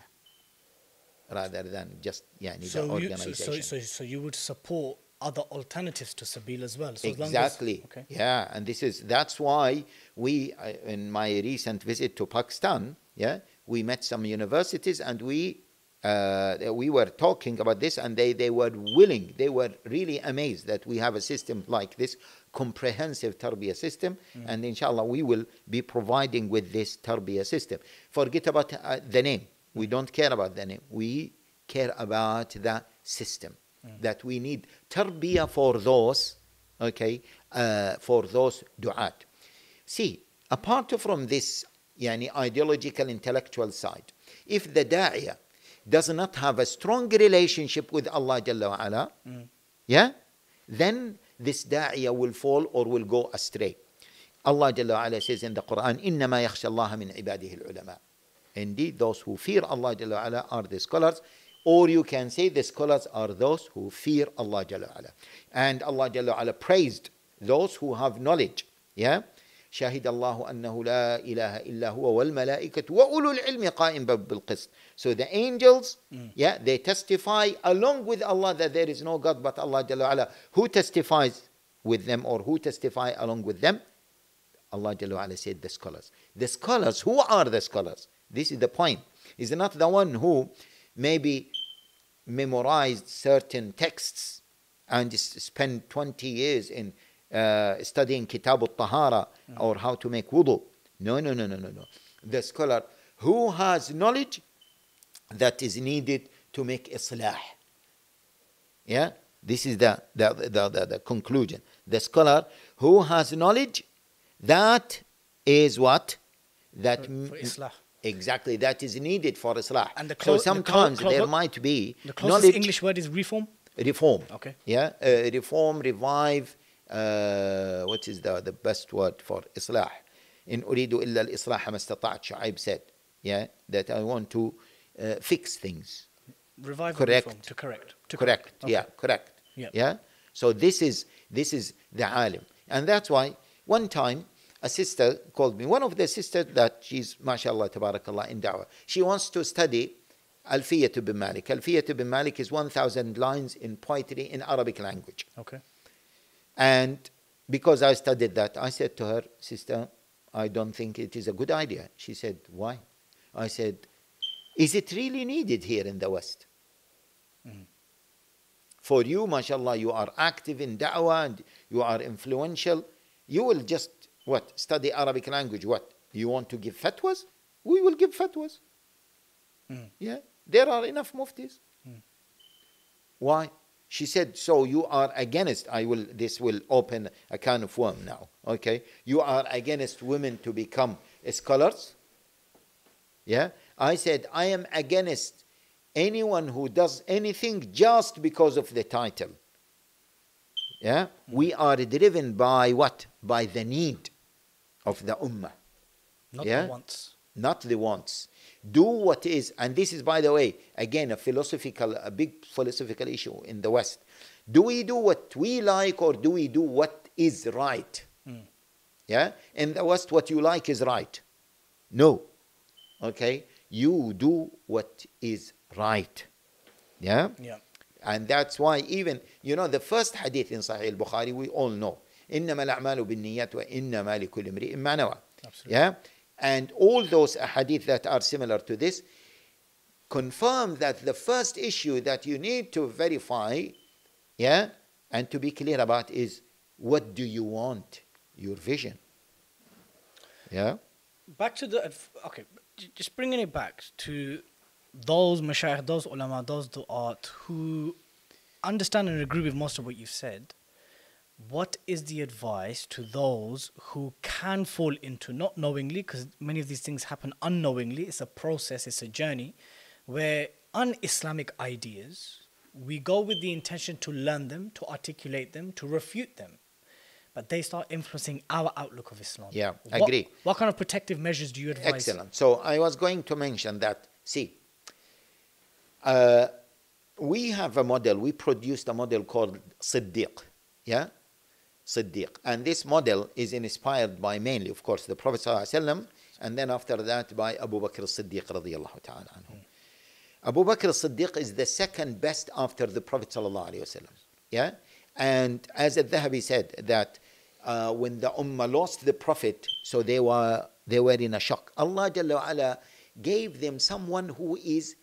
rather than just yeah, the so you, so, organization. so, so, so you would support other alternatives to Sabil as well so as long as- exactly. okay Yeah, and this is that's why we uh, in my recent visit to Pakistan, yeah, we met some universities and we uh, we were talking about this and they, they were willing, they were really amazed that we have a system like this, comprehensive tarbiyah system, and inshallah we will be providing with this tarbiyah system. Forget about uh, the name. We don't care about the name. We care about the system. That we need tarbiyah for those, okay, uh, for those du'at. See, apart from this yani, ideological intellectual side, if the da'iyah does not have a strong relationship with Allah Jalla wa ala, yeah, then this da'iyah will fall or will go astray. Allah Jalla wa ala says in the Quran, إِنَّمَا يَخْشَى اللَّهَ مِنْ عِبَادِهِ الْعُلَمَاء Indeed, those who fear Allah Jalla wa ala are the scholars, or you can say the scholars are those who fear Allah Jalla wa ala. And Allah Jalla wa ala praised those who have knowledge. Yeah? شهد الله أنه لا إله إلا هو والملائكة وأولو العلم قائم بالقسط. So the angels, yeah, they testify along with Allah that there is no God but Allah Jalla wa ala. Who testifies with them or who testify along with them? Allah Jalla wa ala said the scholars. The scholars, who are the scholars? This is the point. Is not the one who maybe memorized certain texts and spent 20 years in uh, studying Kitab al-Tahara or how to make wudu. No, no, no, no, no, no. The scholar who has knowledge that is needed to make islah. Yeah, this is the, the, the, the, the conclusion. The scholar who has knowledge that is what? That For- for Islah. Exactly, that is needed for Islah. And the so sometimes the there might be. The closest knowledge. English word is reform? Reform. Okay. Yeah, uh, reform, revive. Uh, what is the, the best word for Islah? In uridu illa al-islah mastata'at, Shu'aib said. Yeah, that I want to uh, fix things. Revive correct. Reform, to correct. To correct, correct. Okay. yeah, correct. Yeah. yeah. So this is this is the alim. And that's why one time a sister called me. One of the sisters that she's mashallah tabarakallah in da'wah. She wants to study Alfiyat bin Malik. Alfiyat bin Malik is 1,000 lines in poetry in Arabic language. okay And because I studied that, I said to her, Sister, I don't think it is a good idea. She said, Why? I said, Is it really needed here in the West? Mm-hmm. For you, mashallah, you are active in da'wah and you are influential. You will just, what, study Arabic language. What? You want to give fatwas? We will give fatwas. Hmm. Yeah, there are enough muftis. Hmm. Why? She said, so you are against, I will, this will open a can of worm now, okay? You are against women to become scholars? Yeah? I said, I am against anyone who does anything just because of the title. Yeah? We are driven by what? By the need of the ummah not Yeah? the once not the wants. do what is, and this is, by the way, again, a philosophical, a big philosophical issue in the West. Do we do what we like or do we do what is right? Hmm. Yeah? In the West, what you like is right. No. Okay? You do what is right. Yeah? Yeah. And that's why even, you know, the first hadith in Sahih al-Bukhari, we all know. Innama al-a'malu wa innama likulli imri'in. Yeah? And all those hadith that are similar to this confirm that the first issue that you need to verify, yeah, and to be clear about is what do you want? Your vision. Yeah? Back to the, okay, just bringing it back to those mashayikh, those ulama, those du'at who understand and agree with most of what you've said, what is the advice to those who can fall into not knowingly, because many of these things happen unknowingly. It's a process, it's a journey, where un-Islamic ideas we go with the intention to learn them, to articulate them, to refute them, but they start influencing our outlook of Islam. Yeah, What- agree. What kind of protective measures do you advise? Excellent. So I was going to mention that, see, uh, we have a model, we produced a model called Siddiq. Yeah? Siddiq. And this model is inspired by mainly, of course, the Prophet ﷺ, and then after that by Abu Bakr as-Siddiq radiallahu ta'ala anhu. Abu Bakr as-Siddiq is the second best after the Prophet sallallahu alaihi wasallam. Yeah? And as al-Dhahabi said that uh, when the Ummah lost the Prophet, so they were they were in a shock. Allah Jalla wa ala gave them someone who is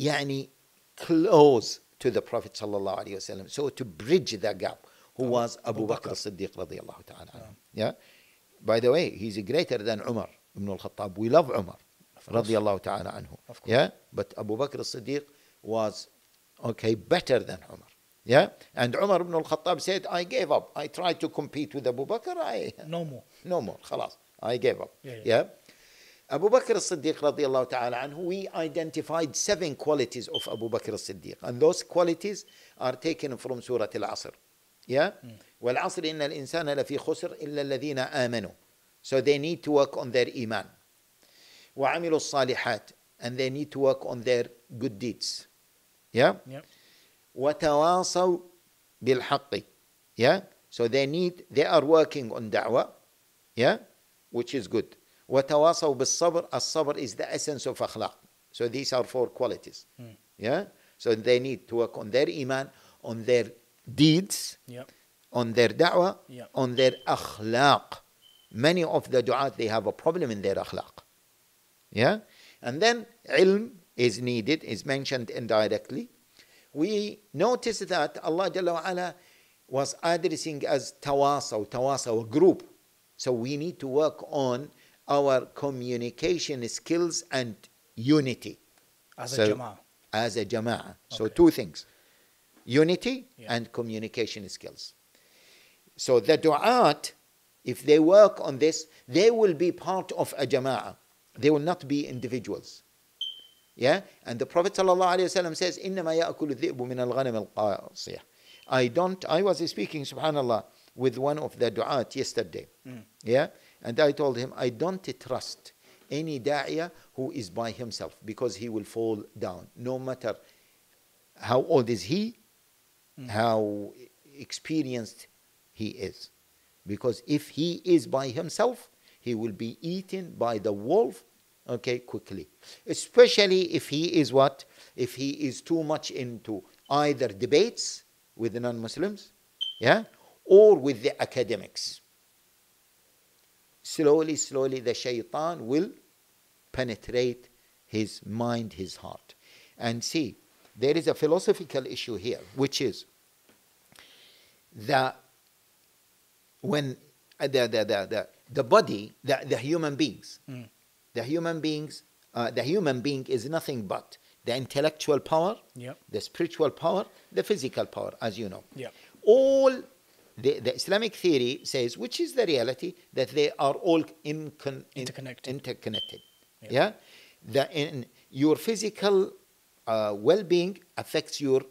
يعني close to the Prophet sallallahu alaihi wasallam. So to bridge the gap, who was Abu, Bakr Siddiq radiallahu ta'ala. Yeah. By the way, he's greater than Umar ibn al-Khattab. We love Umar radiallahu ta'ala anhu. Yeah. But Abu Bakr Siddiq was, okay, better than Umar. Yeah. And Umar ibn al-Khattab said, I gave up. I tried to compete with Abu Bakr. I, no more. No more. خلاص, I gave up. Yeah. yeah. yeah? Abu Bakr Siddiq radiallahu ta'ala anhu, we identified seven qualities of Abu Bakr Siddiq And those qualities are taken from Surah Al-Asr. Yeah? وَالْعَصْرِ إِنَّ الْإِنسَانَ لَفِي خُسْرٍ إِلَّا الَّذِينَ آمَنوا. So they need to work on their iman. وَعَمِلُوا الصَّالِحَاتِ And they need to work on their good deeds. Yeah? Yep. وتواصوا بالحق yeah so they need they are working on da'wah yeah which is good وتواصوا بالصبر الصبر is the essence of akhlaq so these are four qualities yeah so they need to work on their iman on their deeds Yep. on their da'wah Yeah. on their akhlaq many of the du'at they have a problem in their akhlaq yeah and then ilm is needed is mentioned indirectly we notice that Allah Jalla wa ala was addressing as tawasaw, tawasaw, a group. So we need to work on our communication skills and unity As So- a jama'ah. as a jama'ah. So two things, unity Yeah. and communication skills. So the du'at, if they work on this, they will be part of a jama'ah. They will not be individuals. Yeah? And the Prophet ﷺ says, إِنَّمَا يَأْكُلُ الذِّئْبُ مِنَ الْغَنَمِ الْقَاصِيَةِ I don't, I was speaking, subhanAllah, with one of the du'at yesterday. Yeah? And I told him, I don't trust any da'iyah who is by himself because he will fall down. No matter how old is he, Mm-hmm. how experienced he is. Because if he is by himself, he will be eaten by the wolf, okay, quickly. Especially if he is what? If he is too much into either debates with the non Muslims, yeah, or with the academics. Slowly, slowly, the shaitan will penetrate his mind, his heart. And see, there is a philosophical issue here, which is that when uh, the, the, the, the, the body, the, the human beings, the human beings, uh, the human being is nothing but the intellectual power, Yep. the spiritual power, the physical power, as you know. Yep. All the, the Islamic theory says, which is the reality, that they are all in, in, Interconnected. interconnected. Yeah. Yeah, the in your physical uh, well-being affects your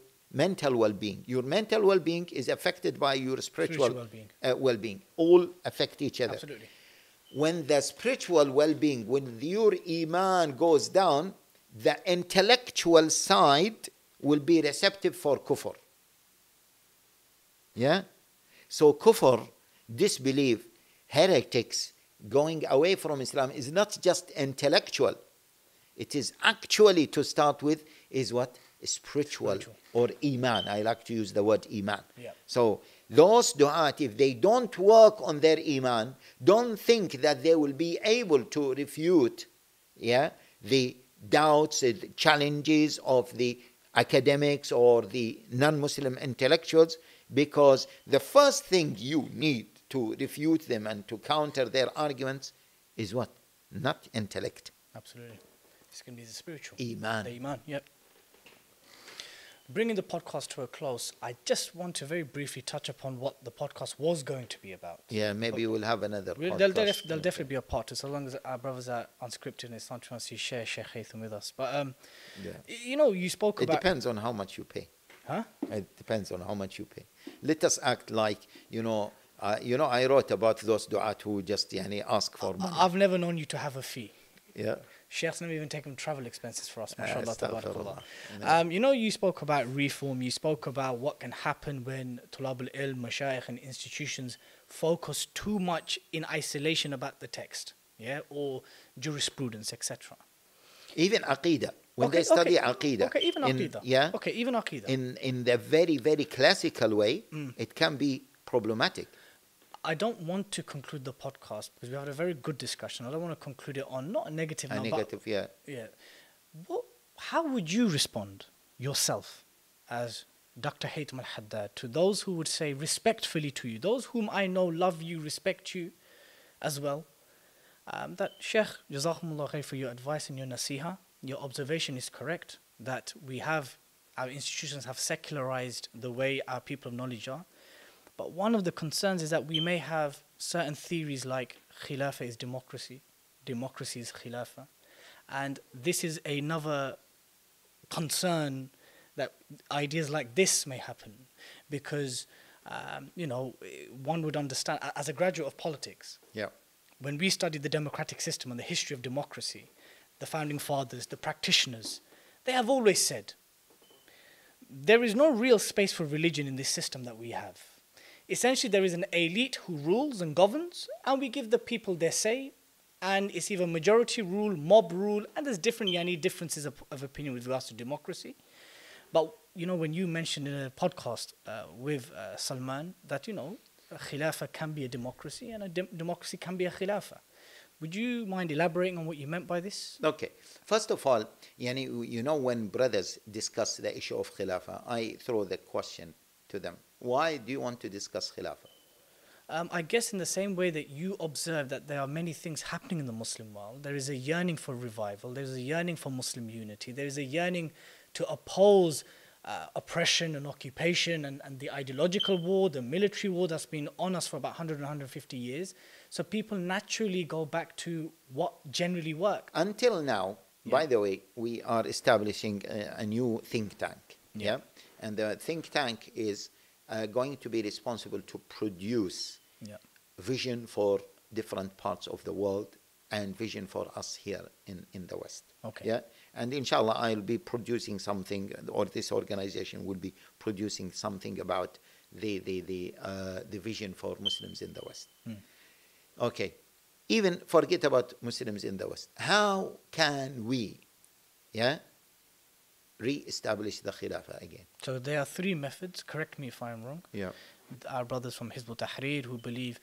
mental well-being. Your mental well-being is affected by your spiritual, well-being. uh, well-being. All affect each other. Absolutely. when the spiritual well-being, when your iman goes down, the intellectual side will be receptive for kufr. Yeah? So kufr, disbelief, heretics, going away from Islam is not just intellectual. It is actually to start with is what? Spiritual, Spiritual. or iman. I like to use the word iman. Yeah. So those du'at, if they don't work on their iman, don't think that they will be able to refute yeah, the doubts, the challenges of the academics or the non-Muslim intellectuals, because the first thing you need to refute them and to counter their arguments is what? Not intellect. Absolutely. It's going to be the spiritual. Iman. The Iman, yep. Bringing the podcast to a close, I just want to very briefly touch upon what the podcast was going to be about. Yeah, maybe we'll have another We'll- There'll, podcast. there'll definitely be a part, so long as our brothers are unscripted and it's not trying to share Sheikh Haytham with us. But, um, Yeah. you know, you spoke It about. depends on how much you pay. Huh? It depends on how much you pay. Let us act like, you know, uh, you know, I wrote about those du'at who just yani, ask for money. I've never known you to have a fee. yeah. Sheikh's never even taken travel expenses for us. MashaAllah, astaghfirullah. tabarakallah. Um, you know, you spoke about reform, you spoke about what can happen when Tulab al ilm, Mashayikh, and institutions focus too much in isolation about the text, yeah, or jurisprudence, etc. Even aqidah. When Okay, they study okay, aqidah. Okay, even in, Aqidah. Yeah. Okay, even Aqidah. In, in the very, very classical way, Mm. it can be problematic. I don't want to conclude the podcast because we had a very good discussion. I don't want to conclude it on not a negative A negative, yeah. Yeah. What, how would you respond yourself as Dr. Haytham al Haddad to those who would say respectfully to you, those whom I know love you, respect you as well? Um, that Sheikh, Jazakumullah khair for your advice and your nasiha. Your observation is correct that we have, our institutions have secularized the way our people of knowledge are. But one of the concerns is that we may have certain theories like Khilafah is democracy, democracy is Khilafah. And this is another concern that ideas like this may happen because, um, you know, one would understand, as a graduate of politics, Yeah. when we studied the democratic system and the history of democracy, the founding fathers, the practitioners, they have always said there is no real space for religion in this system that we have. Essentially, there is an elite who rules and governs, and we give the people their say, and it's either majority rule, mob rule, and there's different yani differences of, of opinion with regards to democracy. But you know, when you mentioned in a podcast uh, with uh, Salman that you know, a khilafah can be a democracy and a dem- democracy can be a khilafah. Would you mind elaborating on what you meant by this? Okay. First of all, yani, you know, when brothers discuss the issue of Khilafah, I throw the question to them Why do you want to discuss Khilafah? Um, I guess in the same way that you observe that there are many things happening in the Muslim world, there is a yearning for revival, there is a yearning for Muslim unity, there is a yearning to oppose uh, oppression and occupation and, and the ideological war, the military war that's been on us for about 100 and 150 years. So people naturally go back to what generally works. Until now, Yeah. by the way, we are establishing a, a new think tank. Yeah. Yeah. And the think tank is uh, going to be responsible to produce Yeah. vision for different parts of the world and vision for us here in, in the West. Okay. Yeah. And inshallah, I'll be producing something, or this organization will be producing something about the, the, the, uh, the vision for Muslims in the West. Hmm. Okay. Even forget about Muslims in the West. How can we, yeah, re-establish the Khilafah again? So there are three methods, correct me if I'm wrong. Yeah. our brothers from Hizb ut-Tahrir who believe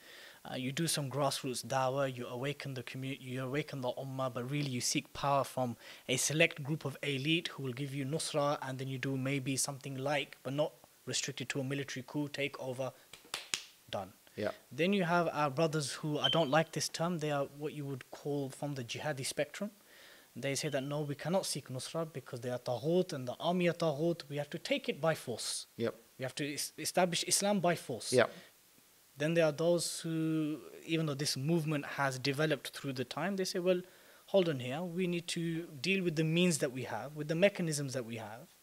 uh, you do some grassroots dawah, you awaken the community, you awaken the ummah, but really you seek power from a select group of elite who will give you nusra, and then you do maybe something like, but not restricted to a military coup takeover. Done. Yeah. Then you have our brothers who I don't like this term. They are what you would call from the jihadi spectrum. They say that no, we cannot seek nusra because they are taghut and the army are taghut. We have to take it by force. Yep. We have to es- establish Islam by force. Yeah. Then there are those who, even though this movement has developed through the time, they say, well, hold on here. We need to deal with the means that we have, with the mechanisms that we have.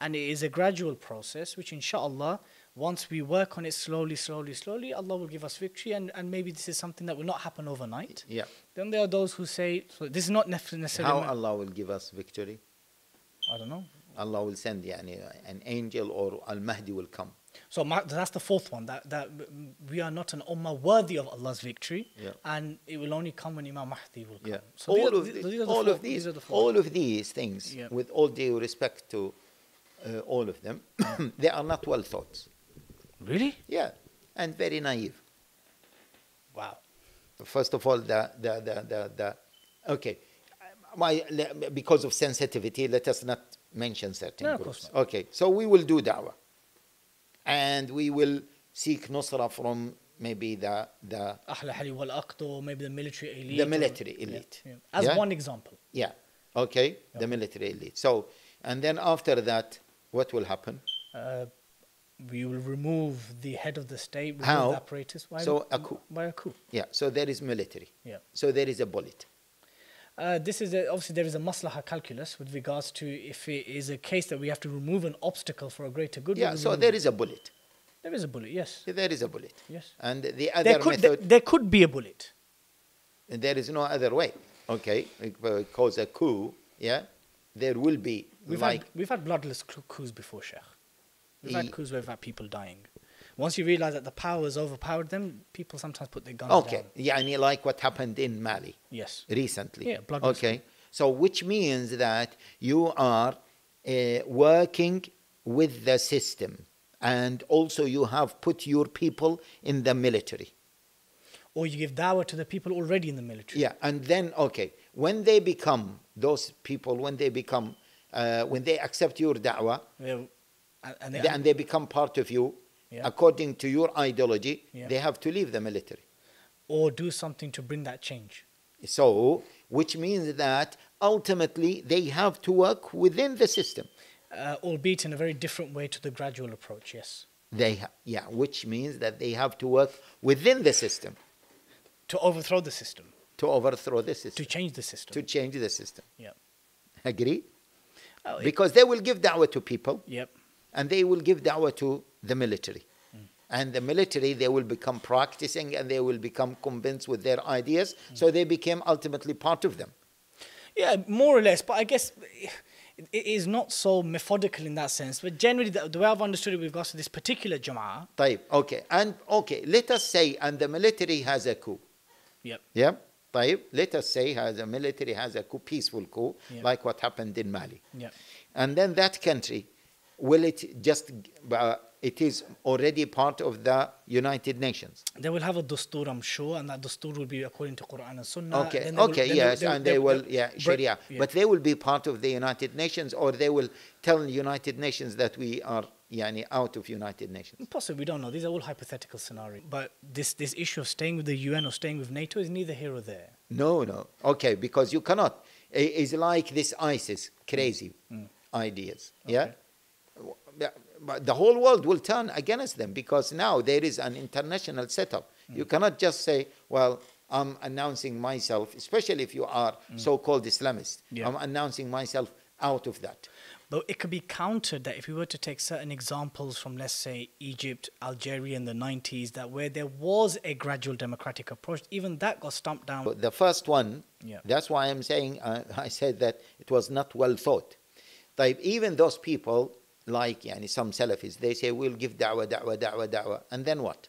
And it is a gradual process, which inshallah, once we work on it slowly, slowly, slowly, Allah will give us victory, and, and maybe this is something that will not happen overnight. Yeah. Then there are those who say, so this is not necessarily. How Allah will give us victory? I don't know. Allah will send yani, an angel or Al Mahdi will come. So that's the fourth one that that we are not an ummah worthy of Allah's victory, Yeah. and it will only come when Imam Mahdi will come. Yeah. So all of, the- these the all four- of these, the all of these things, Yeah. with all due respect to uh, all of them, they are not well thought. Really? Yeah, and very naive. Wow. First of all, the the the the, the okay, why because of sensitivity, let us not mention certain No, of course groups. Okay, so we will do da'wah, and we will seek nusra from maybe the the Ahl Hali wal or maybe the military elite. The or- military yeah, elite. yeah. As Yeah? one example. yeah, okay, the military elite. So, and then after that, what will happen? Uh, we will remove the head of the state, remove How? the apparatus. By, So, a coup. By a coup. Yeah, so there is military. Yeah. So there is a bullet. Uh, this is a, obviously there is a maslaha calculus with regards to if it is a case that we have to remove an obstacle for a greater good. Yeah, so there is a bullet. there is a bullet. Yes. There is a bullet. Yes. And the other There could method, there could be a bullet. there is no other way. Okay, because a coup, yeah, there will be We've like had we've had bloodless coups before, Sheikh. We've had coups where we've had people dying. Once you realize that the power has overpowered them, people sometimes put their guns okay, down. yeah, and you like what happened in Mali. Yes. recently. Yeah, bloodless Okay, so which means that you are uh, working with the system, and also you have put your people in the military. Or you give dawah to the people already in the military. Yeah, and then okay, when they become those people, when they become, uh, when they accept your da'wah, Yeah. And, they, and they become part of you, Yeah. according to your ideology, Yeah. they have to leave the military. or do something to bring that change. So, which means that ultimately they have to work within the system. Uh, albeit in a very different way to the gradual approach, yes. They ha- yeah, which means that they have to work within the system To overthrow the system, to overthrow the system. to change the system. to change the system. yeah. Agree? Oh, Because they will give da'wah to people yep and they will give da'wah to the military. And the military, they will become practicing and they will become convinced with their ideas. Mm. So they became ultimately part of them. Yeah, more or less. But I guess it is not so methodical in that sense. But generally, the, the way I've understood it we've got to this particular Jama'ah. Taib, okay. And okay, let us say, and the military has a coup. Yep. Yep. Taib, let us say has the military has a coup, peaceful coup, yep. like what happened in Mali. Yeah. And then that country will it just, uh, it is already part of the United Nations. They will have a dustur, I'm sure, and that dustur will be according to Quran and Sunnah. Okay, will- okay, then yes, they- and they- they will, yeah, Sharia. yeah. But they will be part of the United Nations, or they will tell the United Nations that we are yani, out of United Nations. Possibly, we don't know. These are all hypothetical scenarios. But this, this issue of staying with the UN or staying with NATO is neither here or there. No, no. Okay, because you cannot. It's like this ISIS crazy Mm. ideas. Yeah? Yeah, the whole world will turn against them because now there is an international setup. Mm. You cannot just say, well, I'm announcing myself, especially if you are so called Islamist. Mm. Yeah. I'm announcing myself out of that. But it could be countered that if we were to take certain examples from, let's say, Egypt, Algeria in the 90s, that where there was a gradual democratic approach, even that got stumped down. But the first one, Yeah. that's why I'm saying, uh, I said that it was not well thought. Like, even those people, like yani, some Salafis, they say, we'll give da'wah, da'wah, da'wah, da'wah. And then what?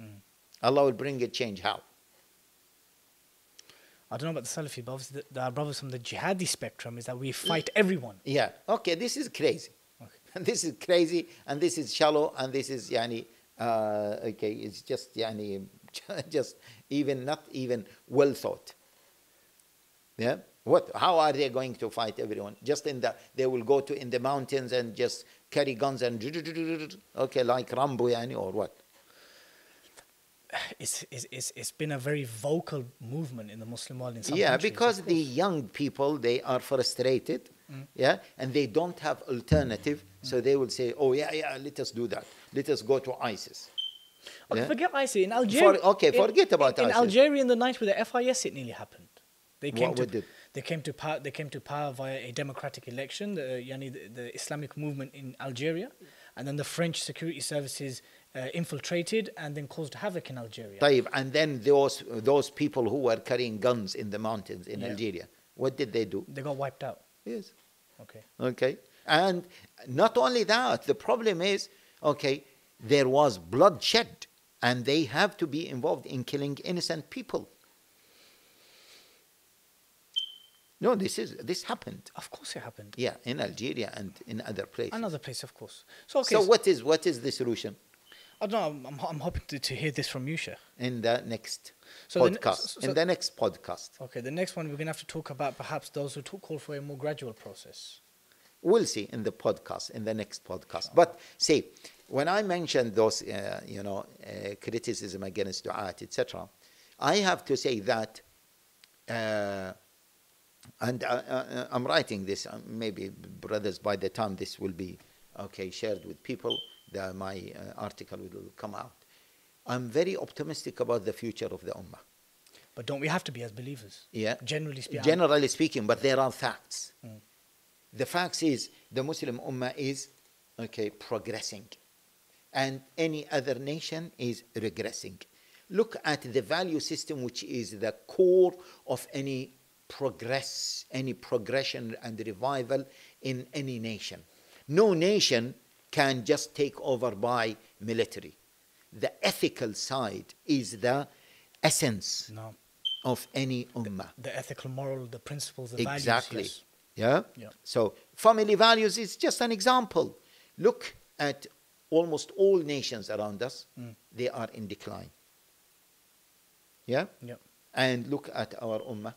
Mm. Allah will bring a change. How? I don't know about the Salafi, but obviously the, the brothers from the jihadi spectrum is that we fight everyone. Yeah. Okay, this is crazy. Okay. this is crazy, and this is shallow, and this is yani, uh, okay, it's just yani, just even not even well thought. Yeah. What? How are they going to fight everyone? Just in the they will go to in the mountains and just carry guns and okay, like Rambo yani or what? It's, it's, it's, been a very vocal movement in the Muslim world in some yeah, because the young people they are frustrated, yeah, and they don't have alternative, so they will say, "Oh yeah, yeah, let us do that. Let us go to ISIS." Okay, yeah? forget ISIS. In Algeria, okay, in- forget about in, in ISIS. Algeria in the night with the FIS, it nearly happened. They came What to? they came to power. They came to power via a democratic election, the yani the, the Islamic movement in Algeria, and then the French security services uh, infiltrated and then caused havoc in Algeria. طيب, and then those those people who were carrying guns in the mountains in Yeah. Algeria, what did they do? They got wiped out. Yes. Okay. Okay. And not only that, the problem is, okay, there was bloodshed, and they have to be involved in killing innocent people. No, this is this happened. Of course it happened. Yeah, in Algeria and in other places. Another place, of course. So okay. so so- what is what is the solution I don't know. I'm, I'm, hoping to, to hear this from you, Sheikh. in the next So the podcast? so- so- in the next podcast, Okay, the next one we're going to have to talk about perhaps those who talk, call for a more gradual process. we'll see in the podcast in the next podcast. But see, when I mentioned those, uh, you know, uh, criticism against du'at, etc., I have to say that, uh, and uh, uh, I'm writing this. Uh, maybe brothers, by the time this will be okay shared with people, the, my uh, article will come out. I'm very optimistic about the future of the ummah. But don't we have to be as believers? Yeah. Generally speaking. Generally speaking, but there are facts. Mm. The facts is the Muslim Ummah is okay progressing, and any other nation is regressing. Look at the value system, which is the core of any progress, any progression and revival in any nation. No nation can just take over by military. The ethical side is the essence No. of any ummah. The ethical, moral, the principles, the Exactly. values. Yeah? Yeah. So family values is just an example. Look at almost all nations around us, Mm. they are in decline. Yeah? Yeah. And look at our ummah.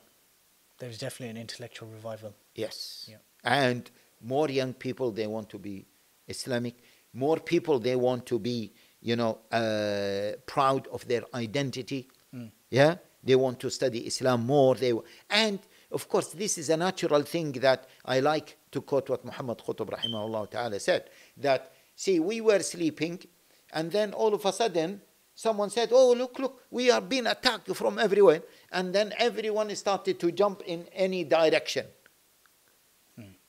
There's definitely an intellectual revival. Yes. Yeah. And more young people, they want to be Islamic. More people, they want to be, you know, uh, proud of their identity. Mm. Yeah. They want to study Islam more. They and of course, this is a natural thing that I like to quote what Muhammad Qutb rahimahullah ta'ala said that see we were sleeping and then all of a sudden someone said oh look look we are being attacked from everywhere and then everyone started to jump in any direction.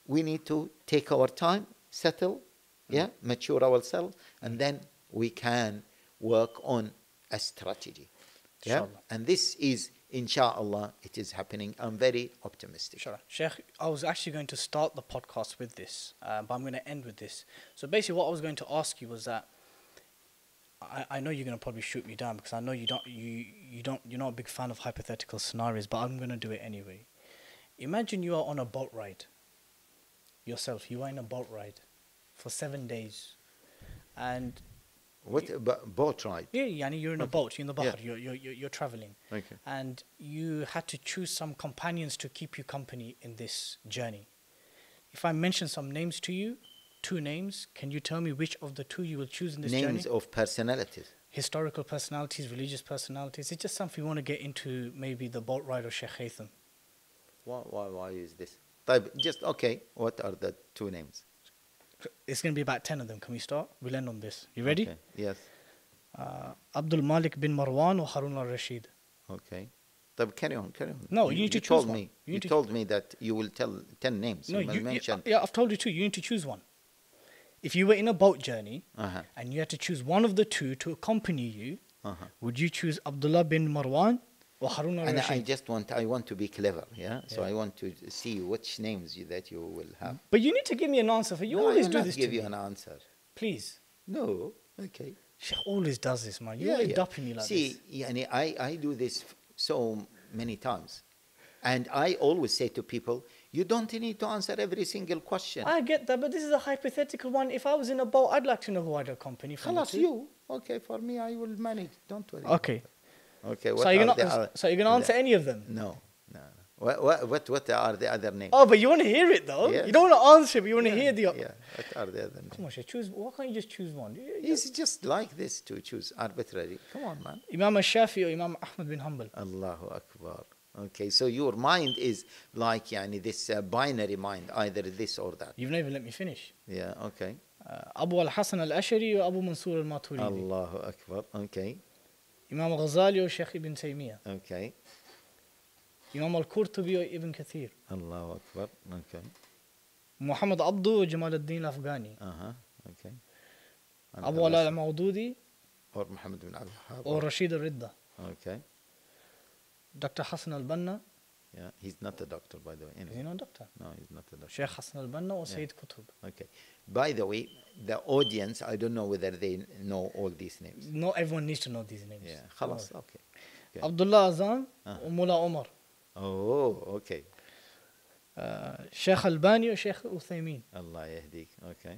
We need to take our time settle yeah mature ourselves and then we can work on a strategy. Yeah? And this is inshallah it is happening. I'm very optimistic. Sure. Sheikh, I was actually going to start the podcast with this, uh, but I'm going to end with this. So basically, what I was going to ask you was that I, I know you're going to probably shoot me down because I know you don't you you don't you're not a big fan of hypothetical scenarios, but I'm going to do it anyway. Imagine you are on a boat ride. Yourself, you are in a boat ride for seven days, and what about boat ride yeah, yani you're in a boat, you're in the Yeah. You're, you're you're you're traveling okay and you had to choose some companions to keep you company in this journey. If I mention some names to you, two names. Can you tell me which of the two you will choose in this names journey? Names of personalities. Historical personalities, religious personalities. It's just something we want to get into maybe the boat Rider Sheikh Haytham. Why, why, why is this? Just, okay, what are the two names? It's going to be about 10 of them. Can we start? We'll end on this. You ready? Okay. Yes. Uh, Abdul Malik bin Marwan or Harun al-Rashid? Okay. طب carry on, carry on. No, you, you need to you choose told one. Me, you, you told me that you will tell 10 names. No, you. Yeah, I've told you two. You need to choose one. If you were in a boat journey uh-huh, and you had to choose one of the two to accompany you, uh-huh. Would you choose Abdullah bin Marwan or Harun al and I just want I want to be clever yeah so I want to see which names you, that you will have But you need to give me an answer for you No, I always do this give to you me. an answer Please. no okay She always does this, man. You Yeah, always yeah. dumping me like See, this. yani, I, I do this so many times. And I always say to people, you don't need to answer every single question. I get that, but this is a hypothetical one. If I was in a boat, I'd like to know who a company for Unless you. Okay, for me, I will manage. Don't worry. Okay. Okay. What so, you're gonna, the, so you're going to answer the, any of them? No. No. What, what, what, what are the other names? Oh, but you want to hear it though. Yes. You don't want to answer, but you want yeah, to hear the. Yeah. What are the other names? Come on, choose. Why can't you just choose one? It's just like this to choose arbitrary. Come on, man. Imam Shafi or Imam Ahmad bin Hanbal. Allahu Akbar. Okay, so your mind is like yani, this uh, binary mind, either this or that. You've never let me finish. Yeah, okay. Uh, Abu al-Hasan al-Ashari or Abu Mansur al-Maturidi. Allahu Akbar. Okay, Imam al-Ghazali or Sheikh Ibn Taymiyyah. okay. Imam al-Qurtubi or Ibn Kathir. Allahu Akbar. Okay. Muhammad Abdu or Jamal ad-Din al-Afghani. Uh huh. Okay. And Abu the Ala rest- al-Maududi Or Muhammad bin Abdul Wahhab. or Rashid al-Ridda. Okay. Dr. Hassan al-Banna. Yeah, he's not a doctor, by the way. Anyway. Is he not a doctor? No, he's not a doctor. Sheikh Hassan al-Banna or yeah. Sayyid Qutb. Okay. By the way, the audience, I don't know whether they know all these names. No, everyone needs to know these names. Yeah, خلاص, no. okay. okay. Abdullah Azzam, uh -huh. Mullah Omar. Oh, okay. Uh, Sheikh Albani or Sheikh Uthaymeen. Allah yahdik. Okay.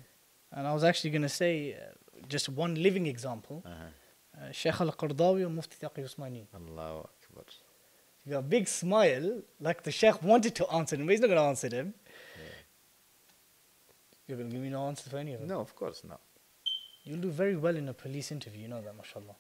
And I was actually going to say uh, just one living example. Uh-huh. Uh, Sheikh Al-Qardawi or Mufti Taqi Usmani. Allahu Akbar. You got a big smile, like the Sheikh wanted to answer him, but he's not going to answer him. You're going to give me no answer for any of them. No, of course not. You'll do very well in a police interview, you know that, mashallah.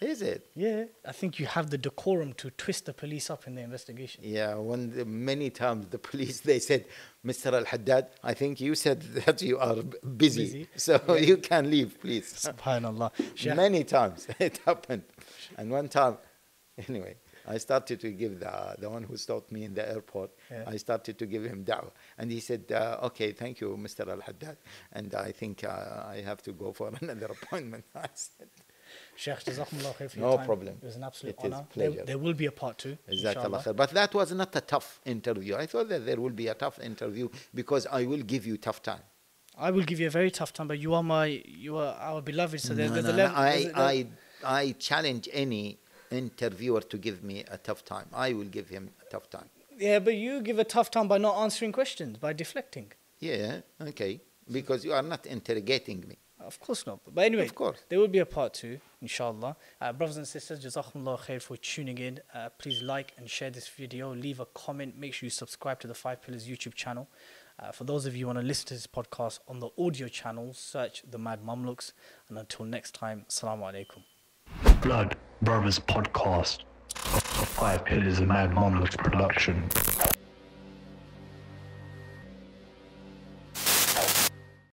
Is it? Yeah. I think you have the decorum to twist the police up in the investigation. Yeah, when the, many times the police they said, Mr. Al Haddad, I think you said that you are busy, Busy. so you can leave, please. Subhanallah. Many times it happened, and one time, anyway, I started to give the the one who stopped me in the airport. Yeah. I started to give him da'wah, and he said, uh, "Okay, thank you, Mr. Al Haddad, and I think uh, I have to go for another appointment." I said, Sheikh, Jazakumullah khair for No your time. problem. It was an absolute It honor. There, pleasure. there will be a part two. But that was not a tough interview. I thought that there will be a tough interview because I will give you tough time. I will give you a very tough time, but you are my, you are our beloved. So No, there's no, a level. there's a I, I, I challenge any interviewer to give me a tough time. I will give him a tough time. yeah, but you give a tough time by not answering questions, by deflecting. Yeah, okay. Because you are not interrogating me. Of course not. But anyway, Of course. there will be a part two, inshallah. Uh, brothers and sisters, Jazakumullah khair for tuning in. Uh, please like and share this video. Leave a comment. Make sure you subscribe to the Five Pillars YouTube channel. Uh, for those of you who want to listen to this podcast on the audio channel, search The Mad Mamluks. And until next time, Assalamu alaikum. Blood Brothers Podcast. Five Pillars of Mad Mamluks Production.